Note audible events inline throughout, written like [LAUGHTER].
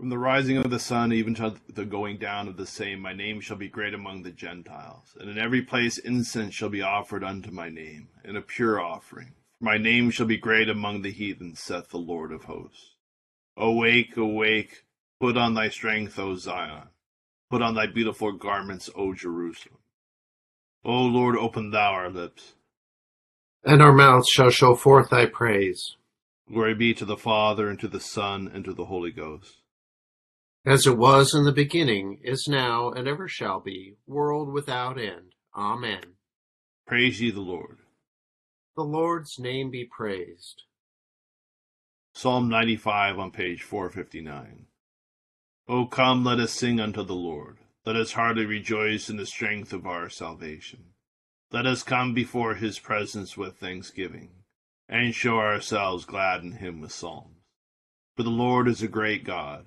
From the rising of the sun even to the going down of the same, my name shall be great among the Gentiles. And in every place incense shall be offered unto my name, and a pure offering. For my name shall be great among the heathen, saith the Lord of hosts. Awake, awake, put on thy strength, O Zion. Put on thy beautiful garments, O Jerusalem. O Lord, open thou our lips. And our mouths shall show forth thy praise. Glory be to the Father, and to the Son, and to the Holy Ghost as it was in the beginning, is now, and ever shall be, world without end. Amen. Praise ye the Lord. The Lord's name be praised. Psalm 95 on page 459. O come, let us sing unto the Lord. Let us heartily rejoice in the strength of our salvation. Let us come before his presence with thanksgiving, and show ourselves glad in him with psalms. For the Lord is a great God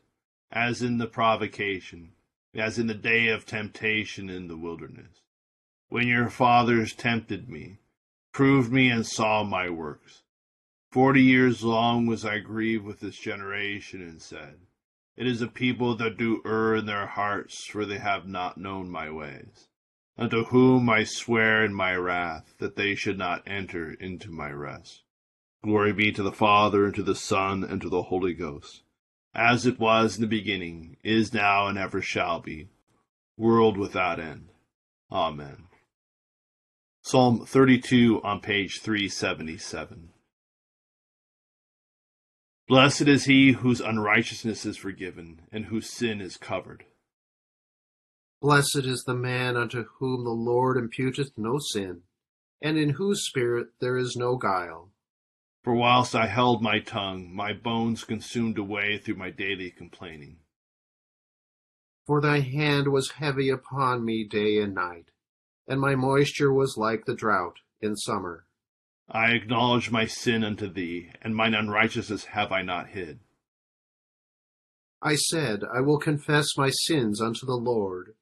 as in the provocation, as in the day of temptation in the wilderness, when your fathers tempted me, proved me, and saw my works. Forty years long was I grieved with this generation, and said, It is a people that do err in their hearts, for they have not known my ways. Unto whom I swear in my wrath that they should not enter into my rest. Glory be to the Father, and to the Son, and to the Holy Ghost as it was in the beginning, is now, and ever shall be, world without end. Amen. Psalm 32 on page 377. Blessed is he whose unrighteousness is forgiven, and whose sin is covered. Blessed is the man unto whom the Lord imputeth no sin, and in whose spirit there is no guile. For whilst I held my tongue, my bones consumed away through my daily complaining. For thy hand was heavy upon me day and night, and my moisture was like the drought in summer. I acknowledge my sin unto thee, and mine unrighteousness have I not hid. I said, I will confess my sins unto the Lord,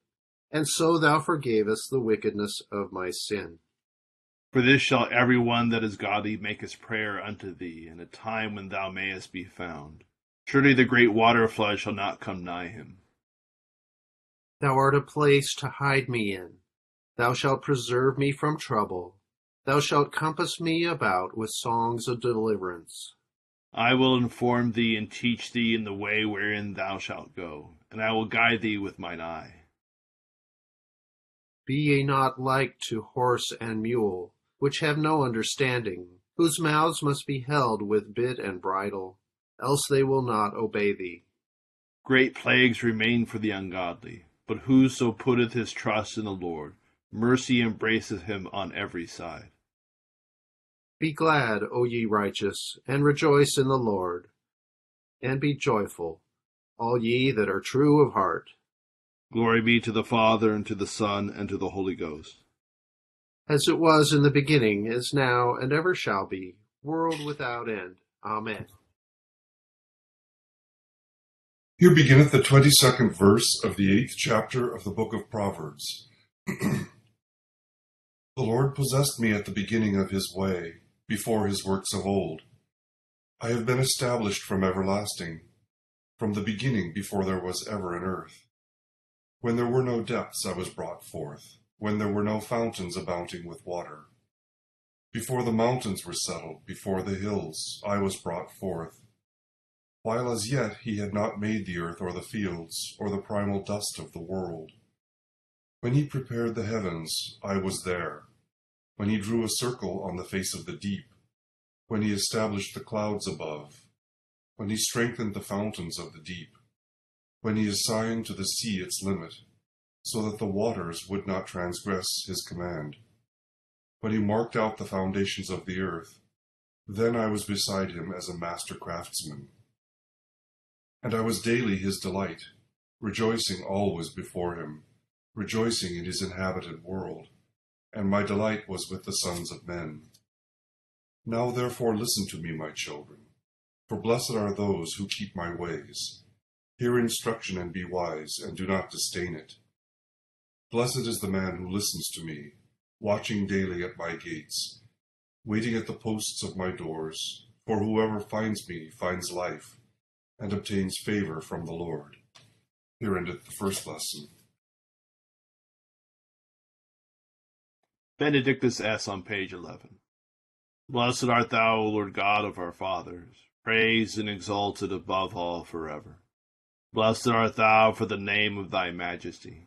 and so thou forgavest the wickedness of my sin. For this shall every one that is godly make his prayer unto thee in a time when thou mayest be found. Surely the great water flood shall not come nigh him. Thou art a place to hide me in. Thou shalt preserve me from trouble. Thou shalt compass me about with songs of deliverance. I will inform thee and teach thee in the way wherein thou shalt go, and I will guide thee with mine eye. Be ye not like to horse and mule which have no understanding, whose mouths must be held with bit and bridle, else they will not obey thee. Great plagues remain for the ungodly, but whoso putteth his trust in the Lord, mercy embraceth him on every side. Be glad, O ye righteous, and rejoice in the Lord, and be joyful, all ye that are true of heart. Glory be to the Father, and to the Son, and to the Holy Ghost as it was in the beginning, is now, and ever shall be, world without end. Amen. Here beginneth the twenty second verse of the eighth chapter of the book of Proverbs. [CLEARS THROAT] the Lord possessed me at the beginning of his way, before his works of old. I have been established from everlasting, from the beginning before there was ever an earth. When there were no depths, I was brought forth when there were no fountains abounding with water. Before the mountains were settled, before the hills, I was brought forth. While as yet he had not made the earth or the fields, or the primal dust of the world. When he prepared the heavens, I was there. When he drew a circle on the face of the deep, when he established the clouds above, when he strengthened the fountains of the deep, when he assigned to the sea its limit, so that the waters would not transgress his command. When he marked out the foundations of the earth, then I was beside him as a master craftsman. And I was daily his delight, rejoicing always before him, rejoicing in his inhabited world, and my delight was with the sons of men. Now therefore listen to me, my children, for blessed are those who keep my ways. Hear instruction and be wise, and do not disdain it. Blessed is the man who listens to me, watching daily at my gates, waiting at the posts of my doors, for whoever finds me finds life, and obtains favor from the Lord. Here endeth the first lesson. Benedictus es on page 11. Blessed art thou, O Lord God of our fathers, praised and exalted above all forever. Blessed art thou for the name of thy majesty,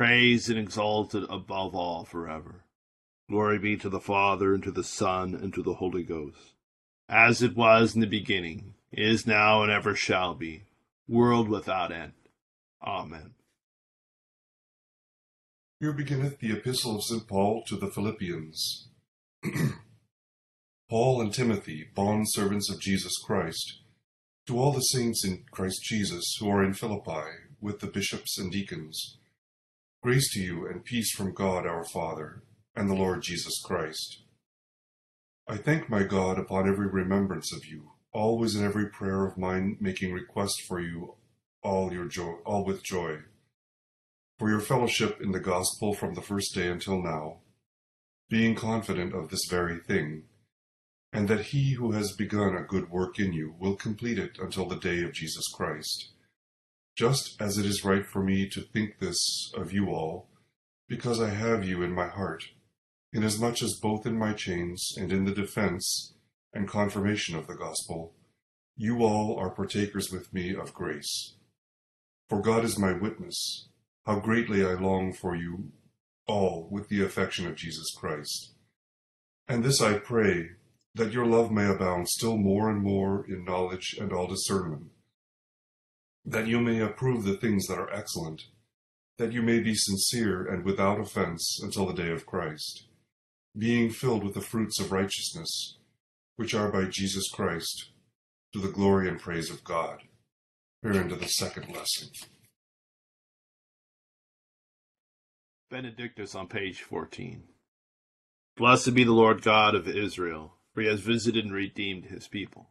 praised and exalted above all forever. Glory be to the Father, and to the Son, and to the Holy Ghost, as it was in the beginning, is now, and ever shall be, world without end. Amen. Here beginneth the Epistle of St. Paul to the Philippians. [CLEARS THROAT] Paul and Timothy, bond servants of Jesus Christ, to all the saints in Christ Jesus who are in Philippi, with the bishops and deacons, grace to you and peace from God our Father and the Lord Jesus Christ. I thank my God upon every remembrance of you, always in every prayer of mine making request for you all your joy, all with joy, for your fellowship in the gospel from the first day until now being confident of this very thing, and that he who has begun a good work in you will complete it until the day of Jesus Christ. Just as it is right for me to think this of you all, because I have you in my heart, inasmuch as both in my chains and in the defense and confirmation of the gospel, you all are partakers with me of grace. For God is my witness, how greatly I long for you all with the affection of Jesus Christ. And this I pray, that your love may abound still more and more in knowledge and all discernment, that you may approve the things that are excellent, that you may be sincere and without offense until the day of Christ, being filled with the fruits of righteousness, which are by Jesus Christ, to the glory and praise of God. Here into the second lesson. Benedictus on page 14. Blessed be the Lord God of Israel, for he has visited and redeemed his people,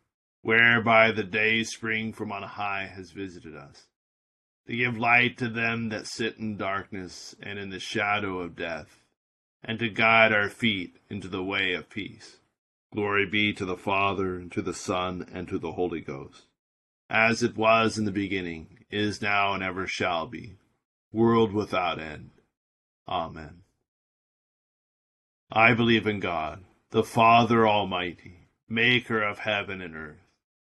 whereby the day spring from on high has visited us, to give light to them that sit in darkness and in the shadow of death, and to guide our feet into the way of peace. Glory be to the Father, and to the Son, and to the Holy Ghost, as it was in the beginning, is now, and ever shall be, world without end. Amen. I believe in God, the Father Almighty, maker of heaven and earth,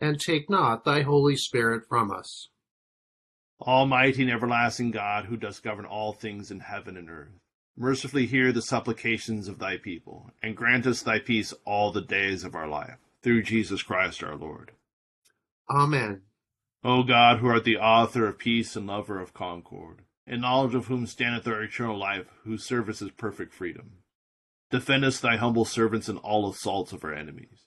and take not thy Holy Spirit from us. Almighty and everlasting God, who dost govern all things in heaven and earth, mercifully hear the supplications of thy people, and grant us thy peace all the days of our life, through Jesus Christ our Lord. Amen. O God, who art the author of peace and lover of concord, in knowledge of whom standeth our eternal life, whose service is perfect freedom, defend us thy humble servants in all assaults of our enemies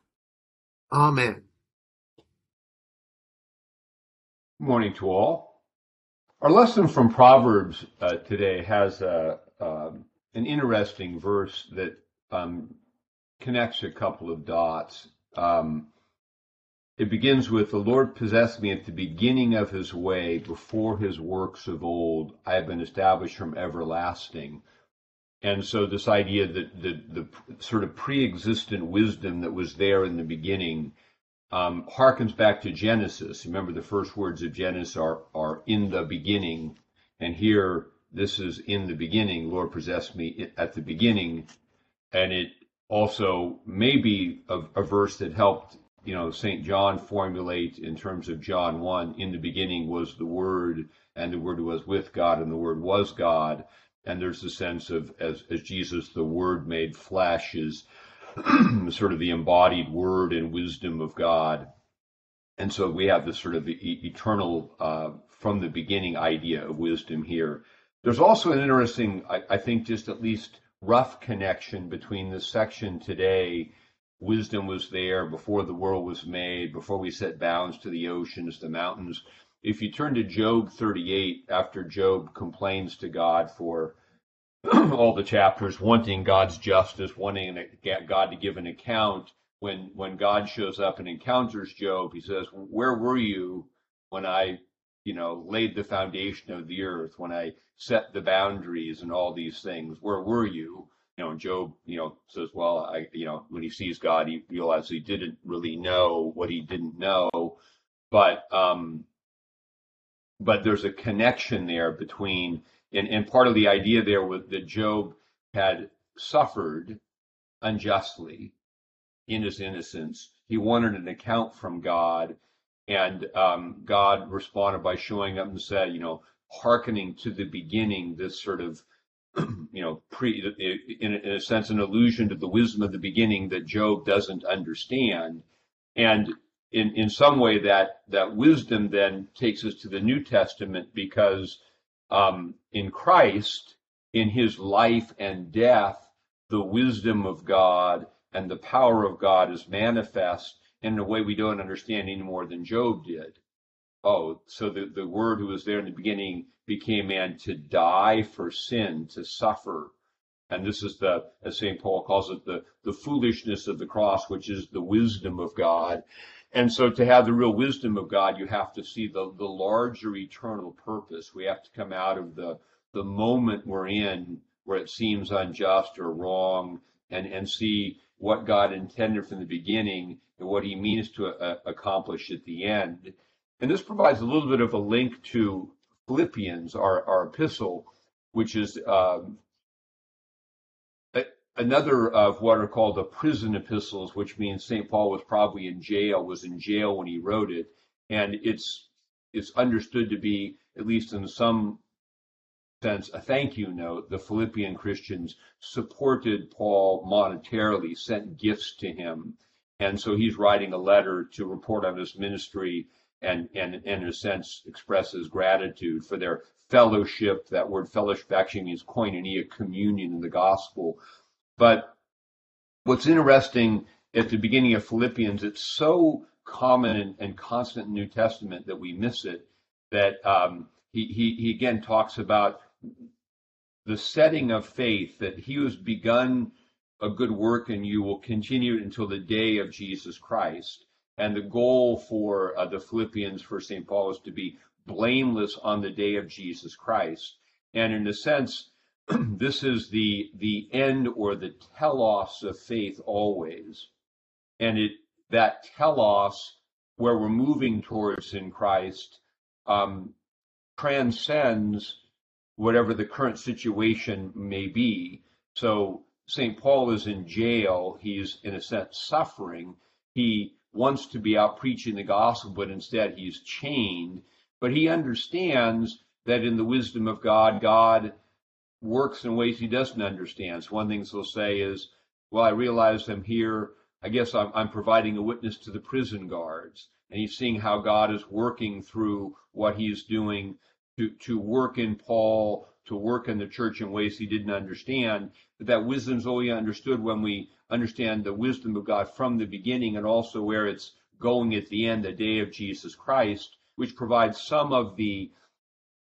Amen. Morning to all. Our lesson from Proverbs uh, today has a, uh, an interesting verse that um, connects a couple of dots. Um, it begins with, The Lord possessed me at the beginning of his way, before his works of old. I have been established from everlasting. And so this idea that the, the sort of pre-existent wisdom that was there in the beginning um, harkens back to Genesis. Remember, the first words of Genesis are, are in the beginning. And here, this is in the beginning. Lord possessed me at the beginning. And it also may be a, a verse that helped, you know, St. John formulate in terms of John 1 in the beginning was the Word, and the Word was with God, and the Word was God and there's a sense of as, as Jesus, the Word made flesh, [CLEARS THROAT] is sort of the embodied Word and wisdom of God, and so we have this sort of eternal, uh, from the beginning idea of wisdom here. There's also an interesting, I, I think, just at least rough connection between this section today. Wisdom was there before the world was made, before we set bounds to the oceans, the mountains if you turn to Job 38, after Job complains to God for [CLEARS THROAT] all the chapters, wanting God's justice, wanting God to give an account, when when God shows up and encounters Job, he says, "Where were you when I, you know, laid the foundation of the earth, when I set the boundaries and all these things? Where were you?" You know, Job, you know, says, "Well, I, you know, when he sees God, he realizes he didn't really know what he didn't know." But um, but there's a connection there between and, and part of the idea there was that Job had suffered unjustly in his innocence. He wanted an account from God, and um, God responded by showing up and said, you know, hearkening to the beginning, this sort of, [CLEARS THROAT] you know, pre, in, in a sense, an allusion to the wisdom of the beginning that Job doesn't understand. And in, in some way that, that wisdom then takes us to the New Testament because um, in Christ, in his life and death, the wisdom of God and the power of God is manifest in a way we don't understand any more than Job did. Oh, so the, the word who was there in the beginning became man to die for sin, to suffer. And this is the, as St. Paul calls it, the, the foolishness of the cross, which is the wisdom of God. And so to have the real wisdom of God, you have to see the, the larger eternal purpose. We have to come out of the, the moment we're in where it seems unjust or wrong and, and see what God intended from the beginning and what he means to uh, accomplish at the end. And this provides a little bit of a link to Philippians, our, our epistle, which is um, another of what are called the prison epistles, which means St. Paul was probably in jail, was in jail when he wrote it. And it's, it's understood to be, at least in some sense, a thank you note. The Philippian Christians supported Paul monetarily, sent gifts to him. And so he's writing a letter to report on his ministry and, and, and in a sense expresses gratitude for their fellowship. That word fellowship actually means koinonia, communion in the gospel. But what's interesting at the beginning of Philippians, it's so common and, and constant in the New Testament that we miss it. That um, he, he, he again talks about the setting of faith that he has begun a good work and you will continue it until the day of Jesus Christ. And the goal for uh, the Philippians, for St. Paul, is to be blameless on the day of Jesus Christ. And in a sense, [CLEARS THROAT] this is the the end or the telos of faith always. And it that telos where we're moving towards in Christ um, transcends whatever the current situation may be. So St. Paul is in jail. He's in a sense suffering. He wants to be out preaching the gospel, but instead he's chained. But he understands that in the wisdom of God, God works in ways he doesn't understand. So one thing he'll say is, well, I realize I'm here. I guess I'm, I'm providing a witness to the prison guards. And he's seeing how God is working through what he's doing to, to work in Paul, to work in the church in ways he didn't understand. But that wisdom is only understood when we understand the wisdom of God from the beginning and also where it's going at the end, the day of Jesus Christ, which provides some of the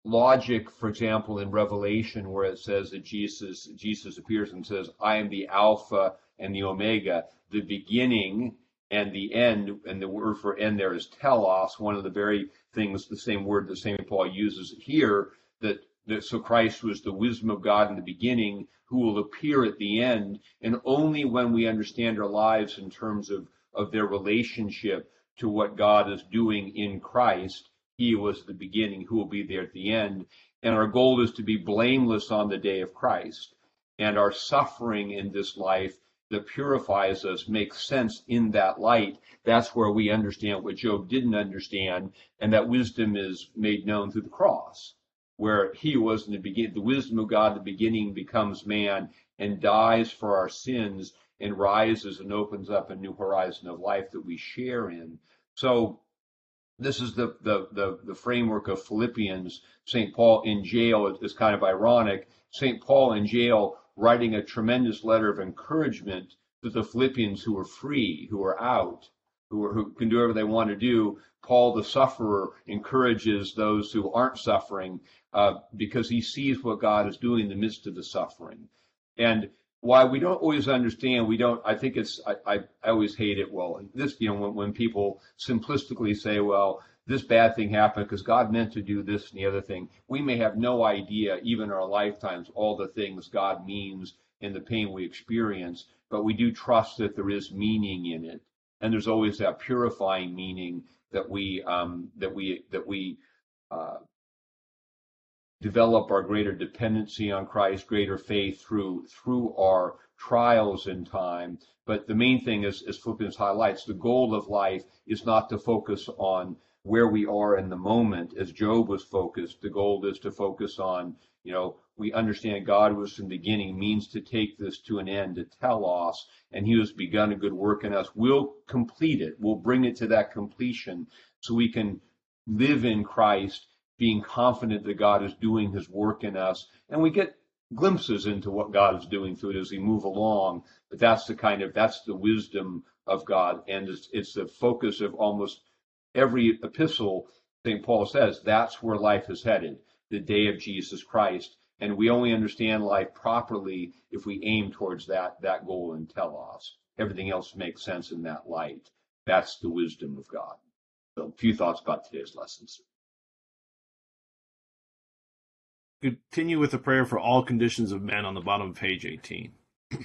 logic, for example, in Revelation, where it says that Jesus Jesus appears and says, "I am the Alpha and the Omega, the beginning and the end." And the word for end there is telos, one of the very things, the same word that Saint Paul uses here. That, that so Christ was the wisdom of God in the beginning, who will appear at the end, and only when we understand our lives in terms of, of their relationship to what God is doing in Christ, He was the beginning, who will be there at the end. And our goal is to be blameless on the day of Christ. And our suffering in this life that purifies us makes sense in that light. That's where we understand what Job didn't understand, and that wisdom is made known through the cross where he was in the beginning. The wisdom of God, the beginning, becomes man and dies for our sins and rises and opens up a new horizon of life that we share in. So this is the the the, the framework of Philippians. St. Paul in jail is kind of ironic. St. Paul in jail writing a tremendous letter of encouragement to the Philippians who are free, who are out, who, are, who can do whatever they want to do. Paul the sufferer encourages those who aren't suffering uh, because he sees what God is doing in the midst of the suffering. And why we don't always understand, we don't, I think it's, I, I, I always hate it. Well, this, you know, when, when people simplistically say, well, this bad thing happened because God meant to do this and the other thing. We may have no idea, even our lifetimes, all the things God means and the pain we experience, but we do trust that there is meaning in it. And there's always that purifying meaning that we, um, that we, that we, uh, develop our greater dependency on Christ, greater faith through through our trials in time. But the main thing is, as Philippians highlights, the goal of life is not to focus on where we are in the moment, as Job was focused. The goal is to focus on, you know, we understand God was from the beginning means to take this to an end, to tell us, and He has begun a good work in us. We'll complete it. We'll bring it to that completion so we can live in Christ being confident that God is doing his work in us. And we get glimpses into what God is doing through it as we move along. But that's the kind of, that's the wisdom of God. And it's, it's the focus of almost every epistle. St. Paul says that's where life is headed, the day of Jesus Christ. And we only understand life properly if we aim towards that, that goal and telos. Everything else makes sense in that light. That's the wisdom of God. So a few thoughts about today's lessons. Continue with the prayer for all conditions of men on the bottom of page 18. [CLEARS THROAT]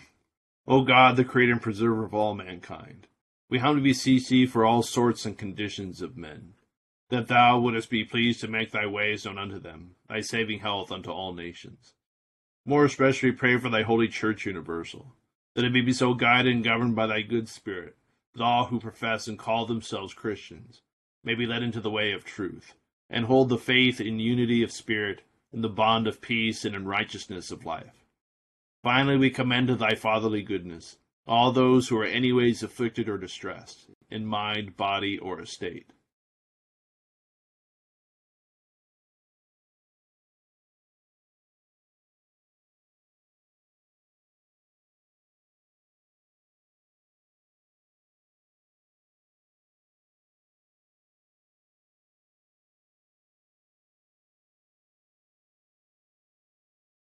O God, the creator and preserver of all mankind, we humbly beseech thee for all sorts and conditions of men, that thou wouldest be pleased to make thy ways known unto them, thy saving health unto all nations. More especially pray for thy holy church universal, that it may be so guided and governed by thy good spirit, that all who profess and call themselves Christians may be led into the way of truth, and hold the faith in unity of spirit, in the bond of peace, and in righteousness of life. Finally, we commend to thy fatherly goodness all those who are anyways afflicted or distressed, in mind, body, or estate.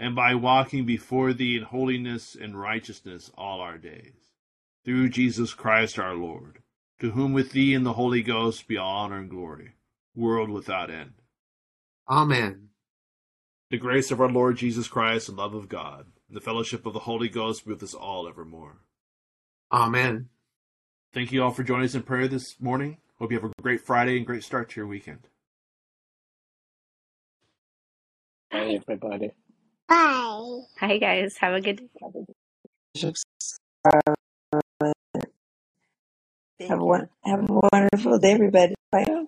and by walking before thee in holiness and righteousness all our days. Through Jesus Christ our Lord, to whom with thee and the Holy Ghost be all honor and glory, world without end. Amen. The grace of our Lord Jesus Christ and love of God, and the fellowship of the Holy Ghost be with us all evermore. Amen. Thank you all for joining us in prayer this morning. Hope you have a great Friday and great start to your weekend. Bye, everybody. Bye. Hi, guys. Have a good day. Have, one, have a wonderful day, everybody. Bye.